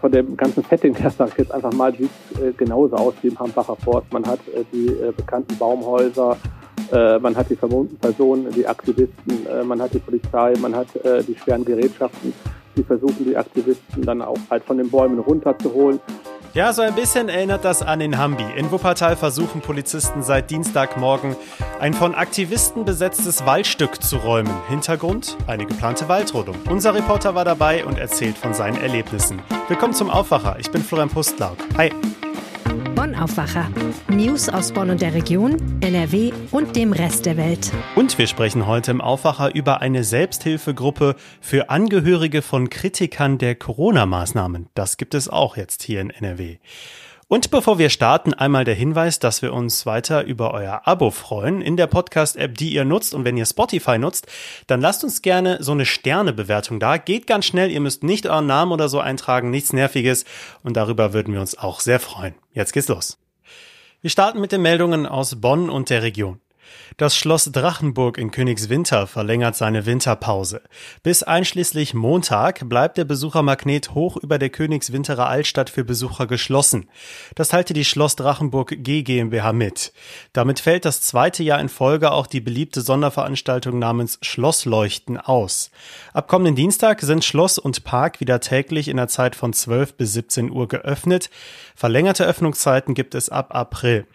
von dem ganzen Setting her, sag ich jetzt einfach mal, sieht äh, genauso aus wie im Hambacher Forst. Man hat äh, die äh, bekannten Baumhäuser, äh, man hat die vermummten Personen, die Aktivisten, äh, man hat die Polizei, man hat äh, die schweren Gerätschaften, die versuchen, die Aktivisten dann auch halt von den Bäumen runterzuholen. Ja, so ein bisschen erinnert das an den Hambi. In Wuppertal versuchen Polizisten seit Dienstagmorgen ein von Aktivisten besetztes Waldstück zu räumen. Hintergrund? Eine geplante Waldrodung. Unser Reporter war dabei und erzählt von seinen Erlebnissen. Willkommen zum Aufwacher. Ich bin Florian Pustlauk. Hi. Bonn Aufwacher. News aus Bonn und der Region, NRW und dem Rest der Welt. Und wir sprechen heute im Aufwacher über eine Selbsthilfegruppe für Angehörige von Kritikern der Corona-Maßnahmen. Das gibt es auch jetzt hier in NRW. Und bevor wir starten, einmal der Hinweis, dass wir uns weiter über euer Abo freuen in der Podcast-App, die ihr nutzt. Und wenn ihr Spotify nutzt, dann lasst uns gerne so eine Sternebewertung da. Geht ganz schnell, ihr müsst nicht euren Namen oder so eintragen, nichts Nerviges. Und darüber würden wir uns auch sehr freuen. Jetzt geht's los. Wir starten mit den Meldungen aus Bonn und der Region. Das Schloss Drachenburg in Königswinter verlängert seine Winterpause. Bis einschließlich Montag bleibt der Besuchermagnet hoch über der Königswinterer Altstadt für Besucher geschlossen. Das teilte die Schloss Drachenburg G GmbH mit. Damit fällt das zweite Jahr in Folge auch die beliebte Sonderveranstaltung namens Schlossleuchten aus. Ab kommenden Dienstag sind Schloss und Park wieder täglich in der Zeit von 12 bis 17 Uhr geöffnet. Verlängerte Öffnungszeiten gibt es ab April.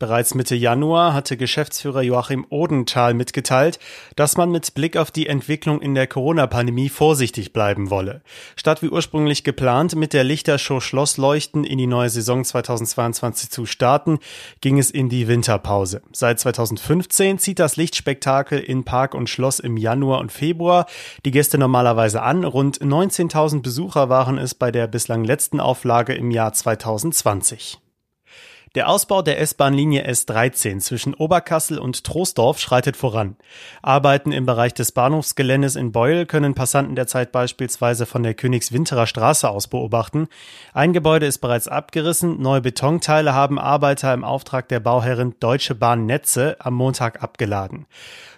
Bereits Mitte Januar hatte Geschäftsführer Joachim Odenthal mitgeteilt, dass man mit Blick auf die Entwicklung in der Corona-Pandemie vorsichtig bleiben wolle. Statt wie ursprünglich geplant mit der Lichtershow Schlossleuchten in die neue Saison 2022 zu starten, ging es in die Winterpause. Seit 2015 zieht das Lichtspektakel in Park und Schloss im Januar und Februar die Gäste normalerweise an. Rund 19.000 Besucher waren es bei der bislang letzten Auflage im Jahr 2020. Der Ausbau der S-Bahn-Linie S13 zwischen Oberkassel und Troisdorf schreitet voran. Arbeiten im Bereich des Bahnhofsgeländes in Beul können Passanten derzeit beispielsweise von der Königswinterer Straße aus beobachten. Ein Gebäude ist bereits abgerissen, neue Betonteile haben Arbeiter im Auftrag der Bauherrin Deutsche Bahn Netze am Montag abgeladen.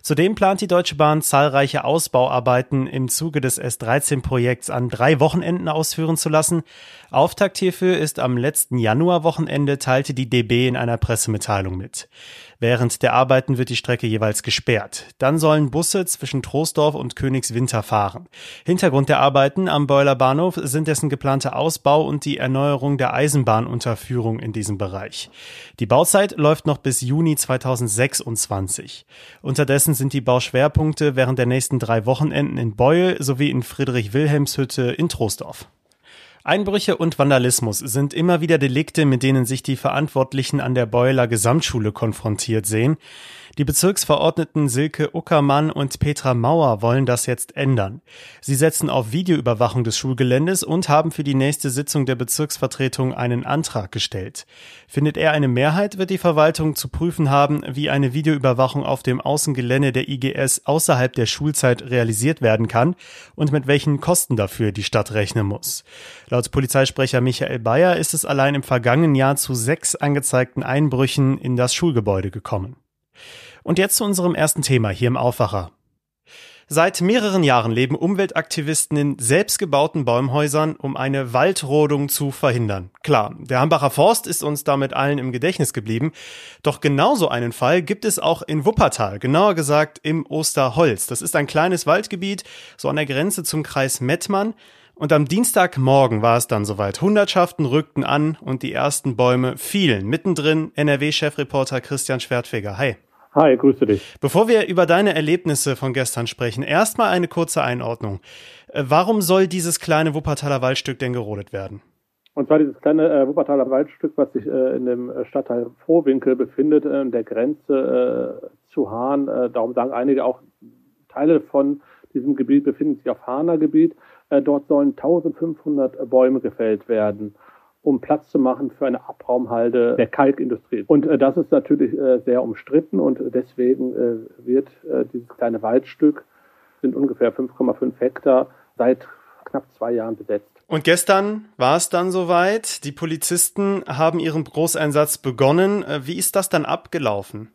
Zudem plant die Deutsche Bahn zahlreiche Ausbauarbeiten im Zuge des S13-Projekts an drei Wochenenden ausführen zu lassen. Auftakt hierfür ist am letzten Januarwochenende, teilte die DB in einer Pressemitteilung mit. Während der Arbeiten wird die Strecke jeweils gesperrt. Dann sollen Busse zwischen Troisdorf und Königswinter fahren. Hintergrund der Arbeiten am Beuler Bahnhof sind dessen geplante Ausbau und die Erneuerung der Eisenbahnunterführung in diesem Bereich. Die Bauzeit läuft noch bis Juni 2026. Unterdessen sind die Bauschwerpunkte während der nächsten drei Wochenenden in Beul sowie in Friedrich-Wilhelms-Hütte in Troisdorf. Einbrüche und Vandalismus sind immer wieder Delikte, mit denen sich die Verantwortlichen an der Beuler Gesamtschule konfrontiert sehen. Die Bezirksverordneten Silke Uckermann und Petra Mauer wollen das jetzt ändern. Sie setzen auf Videoüberwachung des Schulgeländes und haben für die nächste Sitzung der Bezirksvertretung einen Antrag gestellt. Findet er eine Mehrheit, wird die Verwaltung zu prüfen haben, wie eine Videoüberwachung auf dem Außengelände der IGS außerhalb der Schulzeit realisiert werden kann und mit welchen Kosten dafür die Stadt rechnen muss. Laut Polizeisprecher Michael Bayer ist es allein im vergangenen Jahr zu sechs angezeigten Einbrüchen in das Schulgebäude gekommen. Und jetzt zu unserem ersten Thema hier im Aufwacher. Seit mehreren Jahren leben Umweltaktivisten in selbstgebauten Bäumhäusern, um eine Waldrodung zu verhindern. Klar, der Hambacher Forst ist uns damit allen im Gedächtnis geblieben. Doch genauso einen Fall gibt es auch in Wuppertal, genauer gesagt im Osterholz. Das ist ein kleines Waldgebiet, so an der Grenze zum Kreis Mettmann. Und am Dienstagmorgen war es dann soweit. Hundertschaften rückten an und die ersten Bäume fielen. Mittendrin NRW-Chefreporter Christian Schwertfeger. Hi. Hi, grüße dich. Bevor wir über deine Erlebnisse von gestern sprechen, erstmal eine kurze Einordnung. Äh, warum soll dieses kleine Wuppertaler Waldstück denn gerodet werden? Und zwar dieses kleine äh, Wuppertaler Waldstück, was sich äh, in dem Stadtteil Frohwinkel befindet, äh, der Grenze äh, zu Hahn. Äh, darum sagen einige auch, Teile von diesem Gebiet befinden sich auf Hahner Gebiet. dort sollen 1500 Bäume gefällt werden um Platz zu machen für eine Abraumhalde der Kalkindustrie. Und äh, das ist natürlich äh, sehr umstritten und deswegen äh, wird äh, dieses kleine Waldstück, sind ungefähr 5,5 Hektar, seit knapp zwei Jahren besetzt. Und gestern war es dann soweit. Die Polizisten haben ihren Großeinsatz begonnen. Äh, wie ist das dann abgelaufen?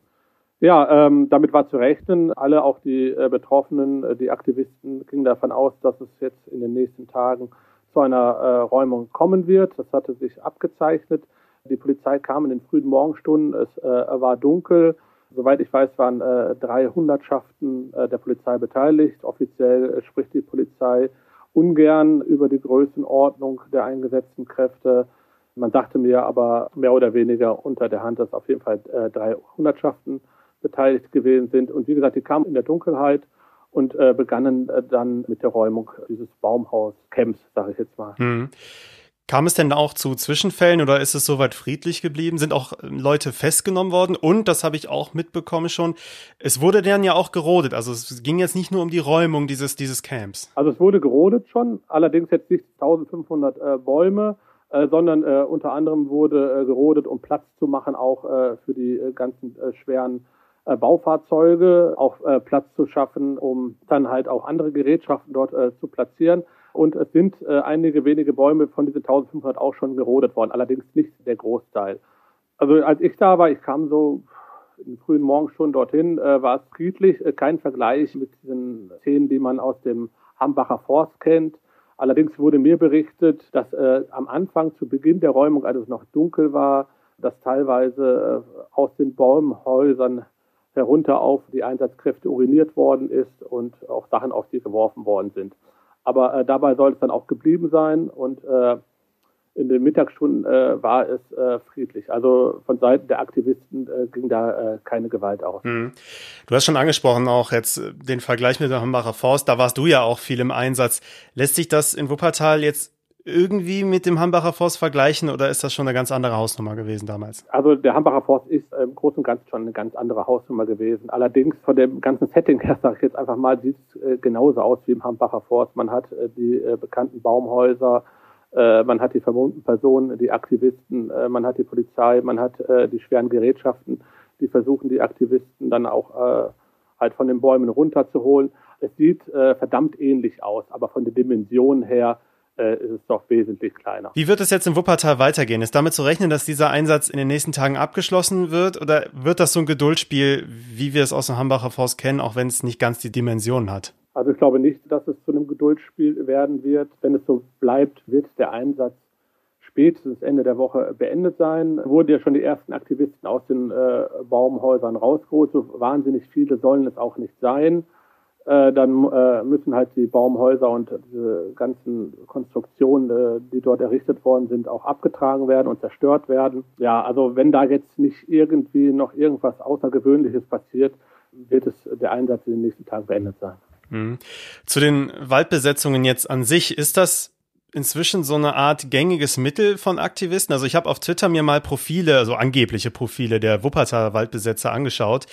Ja, ähm, damit war zu rechnen. Alle, auch die äh, Betroffenen, die Aktivisten, gingen davon aus, dass es jetzt in den nächsten Tagen zu einer äh, Räumung kommen wird. Das hatte sich abgezeichnet. Die Polizei kam in den frühen Morgenstunden. Es äh, war dunkel. Soweit ich weiß, waren äh, drei Hundertschaften äh, der Polizei beteiligt. Offiziell äh, spricht die Polizei ungern über die Größenordnung der eingesetzten Kräfte. Man dachte mir aber mehr oder weniger unter der Hand, dass auf jeden Fall äh, drei Hundertschaften beteiligt gewesen sind. Und wie gesagt, die kamen in der Dunkelheit und äh, begannen äh, dann mit der Räumung dieses Baumhaus-Camps, sage ich jetzt mal. Hm. Kam es denn auch zu Zwischenfällen oder ist es soweit friedlich geblieben? Sind auch ähm, Leute festgenommen worden? Und, das habe ich auch mitbekommen schon, es wurde dann ja auch gerodet. Also es ging jetzt nicht nur um die Räumung dieses, dieses Camps. Also es wurde gerodet schon, allerdings jetzt nicht 1500 äh, Bäume, äh, sondern äh, unter anderem wurde äh, gerodet, um Platz zu machen, auch äh, für die äh, ganzen schweren Baufahrzeuge, auch Platz zu schaffen, um dann halt auch andere Gerätschaften dort zu platzieren. Und es sind äh, einige wenige Bäume von diesen 1500 auch schon gerodet worden, allerdings nicht der Großteil. Also als ich da war, ich kam so in den frühen Morgenstunden dorthin, äh, war es friedlich, äh, kein Vergleich mit diesen Szenen, die man aus dem Hambacher Forst kennt. Allerdings wurde mir berichtet, dass äh, am Anfang, zu Beginn der Räumung, als es noch dunkel war, dass teilweise äh, aus den Baumhäusern herunter auf die Einsatzkräfte uriniert worden ist und auch Sachen auf sie geworfen worden sind. Aber äh, dabei soll es dann auch geblieben sein und äh, in den Mittagsstunden äh, war es äh, friedlich. Also von Seiten der Aktivisten äh, ging da äh, keine Gewalt aus. Mhm. Du hast schon angesprochen auch jetzt äh, den Vergleich mit der Hambacher Forst. Da warst du ja auch viel im Einsatz. Lässt sich das in Wuppertal jetzt irgendwie mit dem Hambacher Forst vergleichen oder ist das schon eine ganz andere Hausnummer gewesen damals? Also der Hambacher Forst ist im Großen und Ganzen schon eine ganz andere Hausnummer gewesen. Allerdings von dem ganzen Setting her, sage ich jetzt einfach mal, sieht es äh, genauso aus wie im Hambacher Forst. Man hat äh, die äh, bekannten Baumhäuser, äh, man hat die vermummten Personen, die Aktivisten, äh, man hat die Polizei, man hat äh, die schweren Gerätschaften, die versuchen, die Aktivisten dann auch halt von den Bäumen runterzuholen. Es sieht verdammt ähnlich aus, aber von der Dimension her äh, ist es doch wesentlich kleiner. Wie wird es jetzt in Wuppertal weitergehen? Ist damit zu rechnen, dass dieser Einsatz in den nächsten Tagen abgeschlossen wird? Oder wird das so ein Geduldsspiel, wie wir es aus dem Hambacher Forst kennen, auch wenn es nicht ganz die Dimensionen hat? Also ich glaube nicht, dass es zu einem Geduldsspiel werden wird. Wenn es so bleibt, wird der Einsatz spätestens Ende der Woche beendet sein. Wurden ja schon die ersten Aktivisten aus den äh, Baumhäusern rausgeholt. So wahnsinnig viele sollen es auch nicht sein. Äh, dann äh, müssen halt die Baumhäuser und diese ganzen Konstruktionen, äh, die dort errichtet worden sind, auch abgetragen werden und zerstört werden. Ja, also wenn da jetzt nicht irgendwie noch irgendwas Außergewöhnliches passiert, wird es der Einsatz in den nächsten Tagen beendet sein. Mhm. Zu den Waldbesetzungen jetzt an sich, ist das inzwischen so eine Art gängiges Mittel von Aktivisten. Also ich habe auf Twitter mir mal Profile, also angebliche Profile der Wuppertaler Waldbesetzer angeschaut.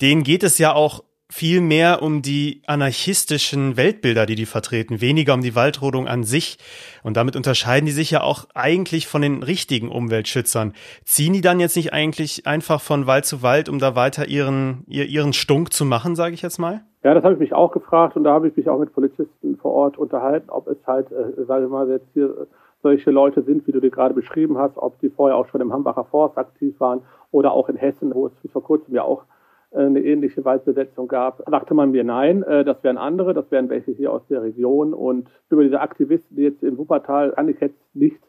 Denen geht es ja auch viel mehr um die anarchistischen Weltbilder, die die vertreten, weniger um die Waldrodung an sich. Und damit unterscheiden die sich ja auch eigentlich von den richtigen Umweltschützern. Ziehen die dann jetzt nicht eigentlich einfach von Wald zu Wald, um da weiter ihren, ihren Stunk zu machen, sage ich jetzt mal? Ja, das habe ich mich auch gefragt und da habe ich mich auch mit Polizisten vor Ort unterhalten, ob es halt, äh, sage ich mal, jetzt hier solche Leute sind, wie du dir gerade beschrieben hast, ob die vorher auch schon im Hambacher Forst aktiv waren oder auch in Hessen, wo es vor kurzem ja auch eine ähnliche Waldbesetzung gab, sagte man mir nein, äh, das wären andere, das wären welche hier aus der Region. Und über diese Aktivisten, die jetzt in Wuppertal, kann ich jetzt nicht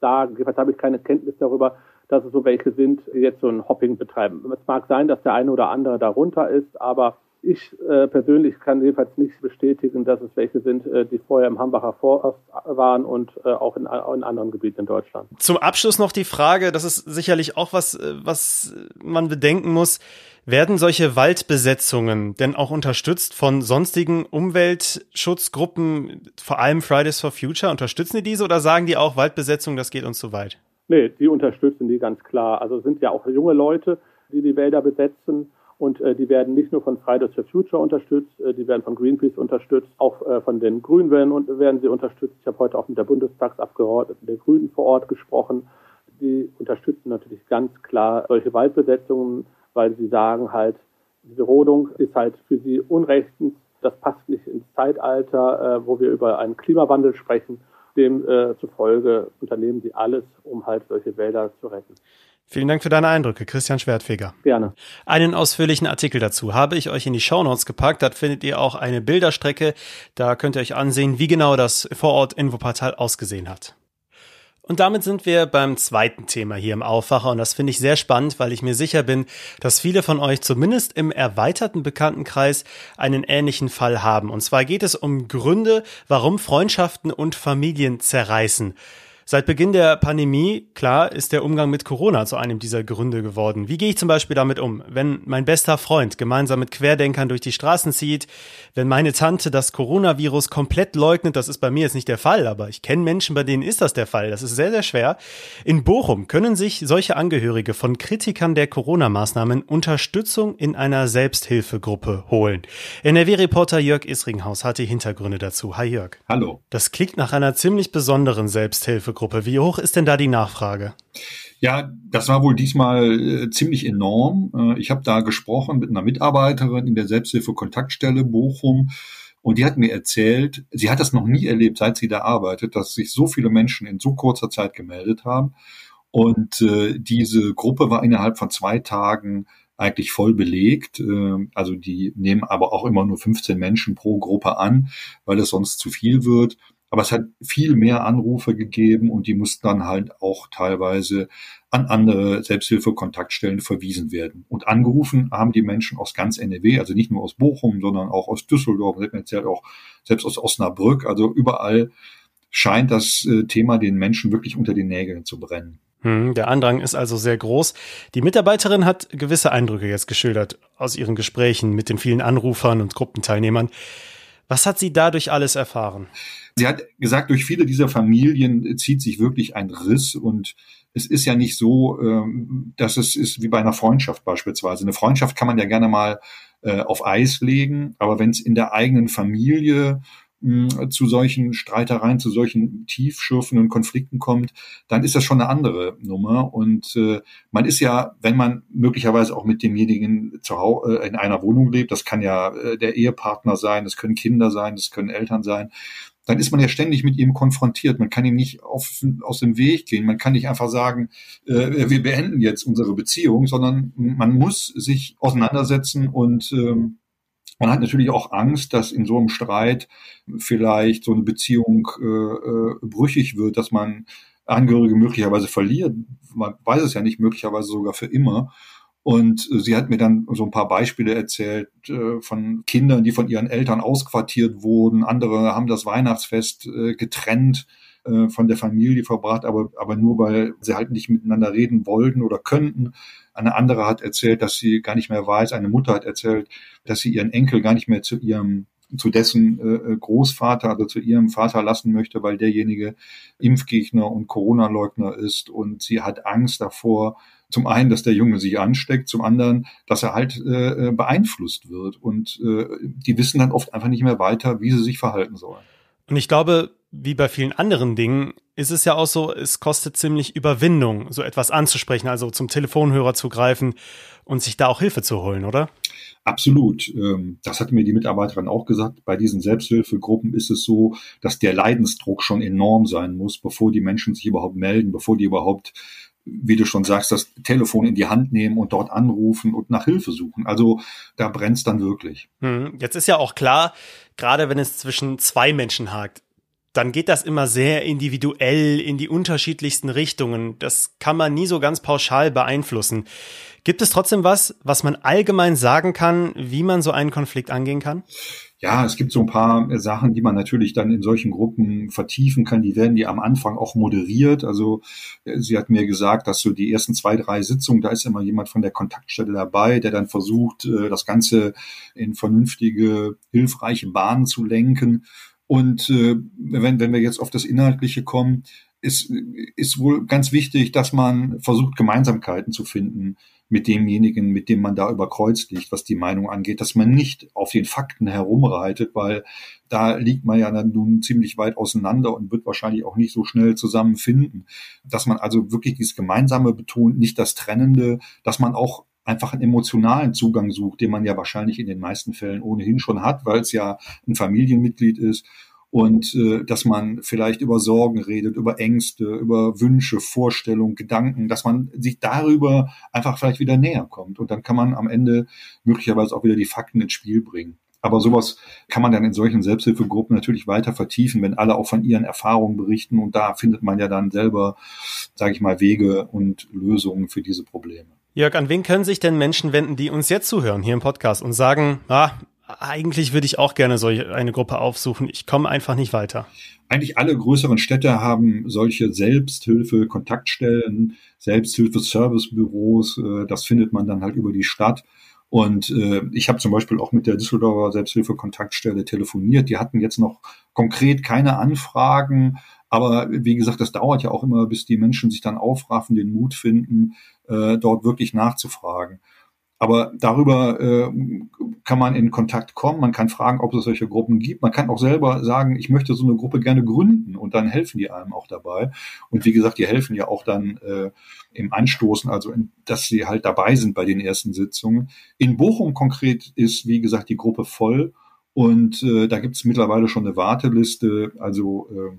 sagen. Jedenfalls habe ich keine Kenntnis darüber, dass es so welche sind, die jetzt so ein Hopping betreiben. Es mag sein, dass der eine oder andere darunter ist, aber ich äh, persönlich kann jedenfalls nicht bestätigen, dass es welche sind, äh, die vorher im Hambacher Forst waren und äh, auch in, in, anderen Gebieten in Deutschland. Zum Abschluss noch die Frage, das ist sicherlich auch was, äh, was man bedenken muss. Werden solche Waldbesetzungen denn auch unterstützt von sonstigen Umweltschutzgruppen, vor allem Fridays for Future? Unterstützen die diese oder sagen die auch, Waldbesetzung, das geht uns zu weit? Nee, die unterstützen die ganz klar. Also sind ja auch junge Leute, die die Wälder besetzen und äh, die werden nicht nur von Fridays for Future unterstützt, äh, die werden von Greenpeace unterstützt, auch äh, von den Grünen werden, werden sie unterstützt. Ich habe heute auch mit der Bundestagsabgeordneten der Grünen vor Ort gesprochen. Die unterstützen natürlich ganz klar solche Waldbesetzungen, weil sie sagen halt, diese Rodung ist halt für sie unrechtens. Das passt nicht ins Zeitalter, äh, wo wir über einen Klimawandel sprechen. Demzufolge äh, unternehmen sie alles, um halt solche Wälder zu retten. Vielen Dank für deine Eindrücke, Christian Schwertfeger. Gerne. Einen ausführlichen Artikel dazu habe ich euch in die Shownotes gepackt. Dort findet ihr auch eine Bilderstrecke. Da könnt ihr euch ansehen, wie genau das Vorort-Infoportal ausgesehen hat. Und damit sind wir beim zweiten Thema hier im Aufwacher und das finde ich sehr spannend, weil ich mir sicher bin, dass viele von euch zumindest im erweiterten Bekanntenkreis einen ähnlichen Fall haben. Und zwar geht es um Gründe, warum Freundschaften und Familien zerreißen. Seit Beginn der Pandemie, klar, ist der Umgang mit Corona zu einem dieser Gründe geworden. Wie gehe ich zum Beispiel damit um, wenn mein bester Freund gemeinsam mit Querdenkern durch die Straßen zieht, wenn meine Tante das Coronavirus komplett leugnet, das ist bei mir jetzt nicht der Fall, aber ich kenne Menschen, bei denen ist das der Fall. Das ist sehr, sehr schwer. In Bochum können sich solche Angehörige von Kritikern der Corona-Maßnahmen Unterstützung in einer Selbsthilfegruppe holen. NRW-Reporter Jörg Isringhaus hat die Hintergründe dazu. Hi Jörg. Hallo. Das klingt nach einer ziemlich besonderen Selbsthilfe Gruppe. Wie hoch ist denn da die Nachfrage? Ja, das war wohl diesmal äh, ziemlich enorm. Äh, ich habe da gesprochen mit einer Mitarbeiterin in der Selbsthilfe-Kontaktstelle Bochum. Und die hat mir erzählt, sie hat das noch nie erlebt, seit sie da arbeitet, dass sich so viele Menschen in so kurzer Zeit gemeldet haben. Und äh, diese Gruppe war innerhalb von zwei Tagen eigentlich voll belegt. Äh, also die nehmen aber auch immer nur 15 Menschen pro Gruppe an, weil es sonst zu viel wird. Aber es hat viel mehr Anrufe gegeben und die mussten dann halt auch teilweise an andere Selbsthilfe-Kontaktstellen verwiesen werden. Und angerufen haben die Menschen aus ganz NRW, also nicht nur aus Bochum, sondern auch aus Düsseldorf, erzählt auch selbst aus Osnabrück. Also überall scheint das äh, Thema den Menschen wirklich unter den Nägeln zu brennen. Hm, der Andrang ist also sehr groß. Die Mitarbeiterin hat gewisse Eindrücke jetzt geschildert aus ihren Gesprächen mit den vielen Anrufern und Gruppenteilnehmern. Was hat sie dadurch alles erfahren? Sie hat gesagt, durch viele dieser Familien zieht sich wirklich ein Riss und es ist ja nicht so, ähm, dass es ist wie bei einer Freundschaft beispielsweise. Eine Freundschaft kann man ja gerne mal äh, auf Eis legen, aber wenn es in der eigenen Familie zu solchen Streitereien, zu solchen tiefschürfenden Konflikten kommt, dann ist das schon eine andere Nummer. Und äh, man ist ja, wenn man möglicherweise auch mit demjenigen zu Hause äh, in einer Wohnung lebt, das kann ja äh, der Ehepartner sein, das können Kinder sein, das können Eltern sein, dann ist man ja ständig mit ihm konfrontiert. Man kann ihm nicht auf, aus dem Weg gehen. Man kann nicht einfach sagen, äh, wir beenden jetzt unsere Beziehung, sondern man muss sich auseinandersetzen und ähm, man hat natürlich auch Angst, dass in so einem Streit vielleicht so eine Beziehung äh, äh, brüchig wird, dass man Angehörige möglicherweise verliert. Man weiß es ja nicht, möglicherweise sogar für immer. Und äh, sie hat mir dann so ein paar Beispiele erzählt äh, von Kindern, die von ihren Eltern ausquartiert wurden. Andere haben das Weihnachtsfest äh, getrennt äh, von der Familie verbracht, aber, aber nur weil sie halt nicht miteinander reden wollten oder könnten. Eine andere hat erzählt, dass sie gar nicht mehr weiß. Eine Mutter hat erzählt, dass sie ihren Enkel gar nicht mehr zu ihrem zu dessen äh, Großvater, also zu ihrem Vater lassen möchte, weil derjenige Impfgegner und Corona-Leugner ist und sie hat Angst davor, zum einen, dass der Junge sich ansteckt, zum anderen, dass er halt äh, beeinflusst wird. Und äh, die wissen dann oft einfach nicht mehr weiter, wie sie sich verhalten sollen. Und ich glaube, wie bei vielen anderen Dingen ist es ja auch so, es kostet ziemlich Überwindung, so etwas anzusprechen, also zum Telefonhörer zu greifen und sich da auch Hilfe zu holen, oder? Absolut. Ähm, das hat mir die Mitarbeiterin auch gesagt. Bei diesen Selbsthilfegruppen ist es so, dass der Leidensdruck schon enorm sein muss, bevor die Menschen sich überhaupt melden, bevor die überhaupt wie du schon sagst, das Telefon in die Hand nehmen und dort anrufen und nach Hilfe suchen. Also da brennt's dann wirklich. Hm, jetzt ist ja auch klar, gerade wenn es zwischen zwei Menschen hakt, dann geht das immer sehr individuell in die unterschiedlichsten Richtungen. Das kann man nie so ganz pauschal beeinflussen. Gibt es trotzdem was, was man allgemein sagen kann, wie man so einen Konflikt angehen kann? Ja, es gibt so ein paar Sachen, die man natürlich dann in solchen Gruppen vertiefen kann. Die werden die am Anfang auch moderiert. Also äh, sie hat mir gesagt, dass so die ersten zwei, drei Sitzungen, da ist immer jemand von der Kontaktstelle dabei, der dann versucht, äh, das Ganze in vernünftige, hilfreiche Bahnen zu lenken. Und äh, wenn, wenn wir jetzt auf das Inhaltliche kommen, ist, ist wohl ganz wichtig, dass man versucht, Gemeinsamkeiten zu finden mit demjenigen, mit dem man da über Kreuz liegt, was die Meinung angeht, dass man nicht auf den Fakten herumreitet, weil da liegt man ja dann nun ziemlich weit auseinander und wird wahrscheinlich auch nicht so schnell zusammenfinden. Dass man also wirklich dieses Gemeinsame betont, nicht das Trennende, dass man auch einfach einen emotionalen Zugang sucht, den man ja wahrscheinlich in den meisten Fällen ohnehin schon hat, weil es ja ein Familienmitglied ist und äh, dass man vielleicht über Sorgen redet, über Ängste, über Wünsche, Vorstellungen, Gedanken, dass man sich darüber einfach vielleicht wieder näher kommt und dann kann man am Ende möglicherweise auch wieder die Fakten ins Spiel bringen. Aber sowas kann man dann in solchen Selbsthilfegruppen natürlich weiter vertiefen, wenn alle auch von ihren Erfahrungen berichten. Und da findet man ja dann selber, sage ich mal, Wege und Lösungen für diese Probleme. Jörg, an wen können sich denn Menschen wenden, die uns jetzt zuhören hier im Podcast und sagen, ah, eigentlich würde ich auch gerne solche eine Gruppe aufsuchen. Ich komme einfach nicht weiter. Eigentlich alle größeren Städte haben solche Selbsthilfe, Kontaktstellen, Selbsthilfe-Servicebüros. Äh, das findet man dann halt über die Stadt. Und äh, ich habe zum Beispiel auch mit der Düsseldorfer Selbsthilfe-Kontaktstelle telefoniert. Die hatten jetzt noch konkret keine Anfragen. Aber wie gesagt, das dauert ja auch immer, bis die Menschen sich dann aufraffen, den Mut finden, äh, dort wirklich nachzufragen. Aber darüber äh, kann man in Kontakt kommen. Man kann fragen, ob es solche Gruppen gibt. Man kann auch selber sagen, ich möchte so eine Gruppe gerne gründen und dann helfen die einem auch dabei. Und wie gesagt, die helfen ja auch dann äh, im Anstoßen, also in, dass sie halt dabei sind bei den ersten Sitzungen. In Bochum konkret ist, wie gesagt, die Gruppe voll und äh, da gibt es mittlerweile schon eine Warteliste. Also äh,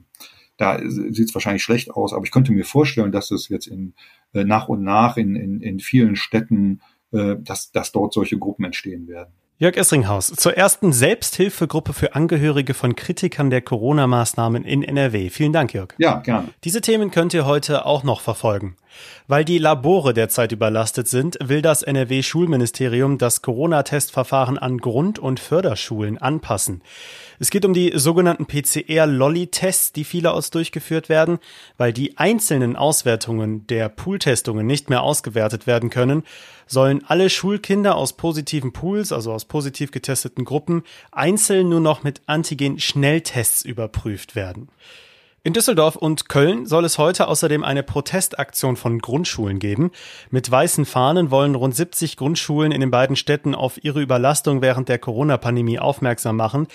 da sieht es wahrscheinlich schlecht aus, aber ich könnte mir vorstellen, dass es jetzt in, äh, nach und nach in, in, in vielen Städten dass, dass dort solche Gruppen entstehen werden. Jörg Essringhaus, zur ersten Selbsthilfegruppe für Angehörige von Kritikern der Corona-Maßnahmen in NRW. Vielen Dank, Jörg. Ja, gerne. Diese Themen könnt ihr heute auch noch verfolgen. Weil die Labore derzeit überlastet sind, will das NRW-Schulministerium das Corona-Testverfahren an Grund- und Förderschulen anpassen. Es geht um die sogenannten PCR-Lolly-Tests, die vielerorts durchgeführt werden. Weil die einzelnen Auswertungen der Pooltestungen nicht mehr ausgewertet werden können, sollen alle Schulkinder aus positiven Pools, also aus positiv getesteten Gruppen, einzeln nur noch mit Antigen-Schnelltests überprüft werden. In Düsseldorf und Köln soll es heute außerdem eine Protestaktion von Grundschulen geben. Mit weißen Fahnen wollen rund 70 Grundschulen in den beiden Städten auf ihre Überlastung während der Corona-Pandemie aufmerksam machen.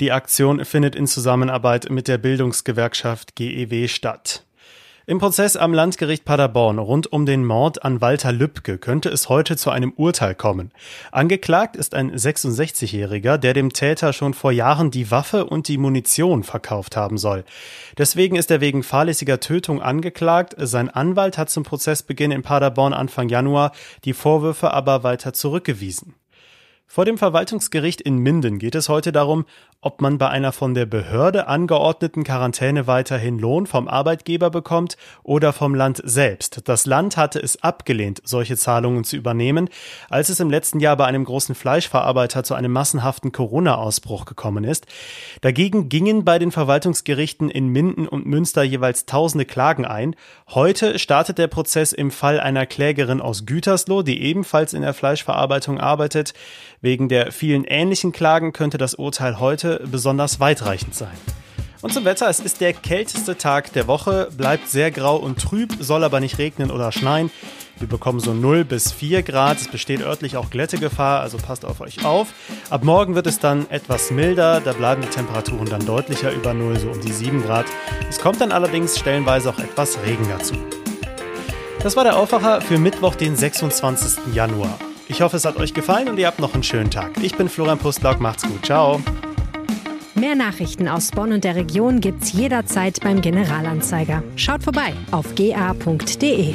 Die Aktion findet in Zusammenarbeit mit der Bildungsgewerkschaft GEW statt. Im Prozess am Landgericht Paderborn rund um den Mord an Walter Lübcke könnte es heute zu einem Urteil kommen. Angeklagt ist ein 66-Jähriger, der dem Täter schon vor Jahren die Waffe und die Munition verkauft haben soll. Deswegen ist er wegen fahrlässiger Tötung angeklagt. Sein Anwalt hat zum Prozessbeginn in Paderborn Anfang Januar die Vorwürfe aber weiter zurückgewiesen. Vor dem Verwaltungsgericht in Minden geht es heute darum, ob man bei einer von der Behörde angeordneten Quarantäne weiterhin Lohn vom Arbeitgeber bekommt oder vom Land selbst. Das Land hatte es abgelehnt, solche Zahlungen zu übernehmen, als es im letzten Jahr bei einem großen Fleischverarbeiter zu einem massenhaften Corona-Ausbruch gekommen ist. Dagegen gingen bei den Verwaltungsgerichten in Minden und Münster jeweils tausende Klagen ein. Heute startet der Prozess im Fall einer Klägerin aus Gütersloh, die ebenfalls in der Fleischverarbeitung arbeitet. Wegen der vielen ähnlichen Klagen könnte das Urteil heute besonders weitreichend sein. Und zum Wetter, es ist der kälteste Tag der Woche, bleibt sehr grau und trüb, soll aber nicht regnen oder schneien. Wir bekommen so 0 bis 4 Grad, es besteht örtlich auch Glättegefahr, also passt auf euch auf. Ab morgen wird es dann etwas milder, da bleiben die Temperaturen dann deutlicher über 0, so um die 7 Grad. Es kommt dann allerdings stellenweise auch etwas Regen dazu. Das war der Aufwacher für Mittwoch, den 26. Januar. Ich hoffe, es hat euch gefallen und ihr habt noch einen schönen Tag. Ich bin Florian Pustlock, macht's gut, ciao. Mehr Nachrichten aus Bonn und der Region gibt's jederzeit beim Generalanzeiger. Schaut vorbei auf ga.de.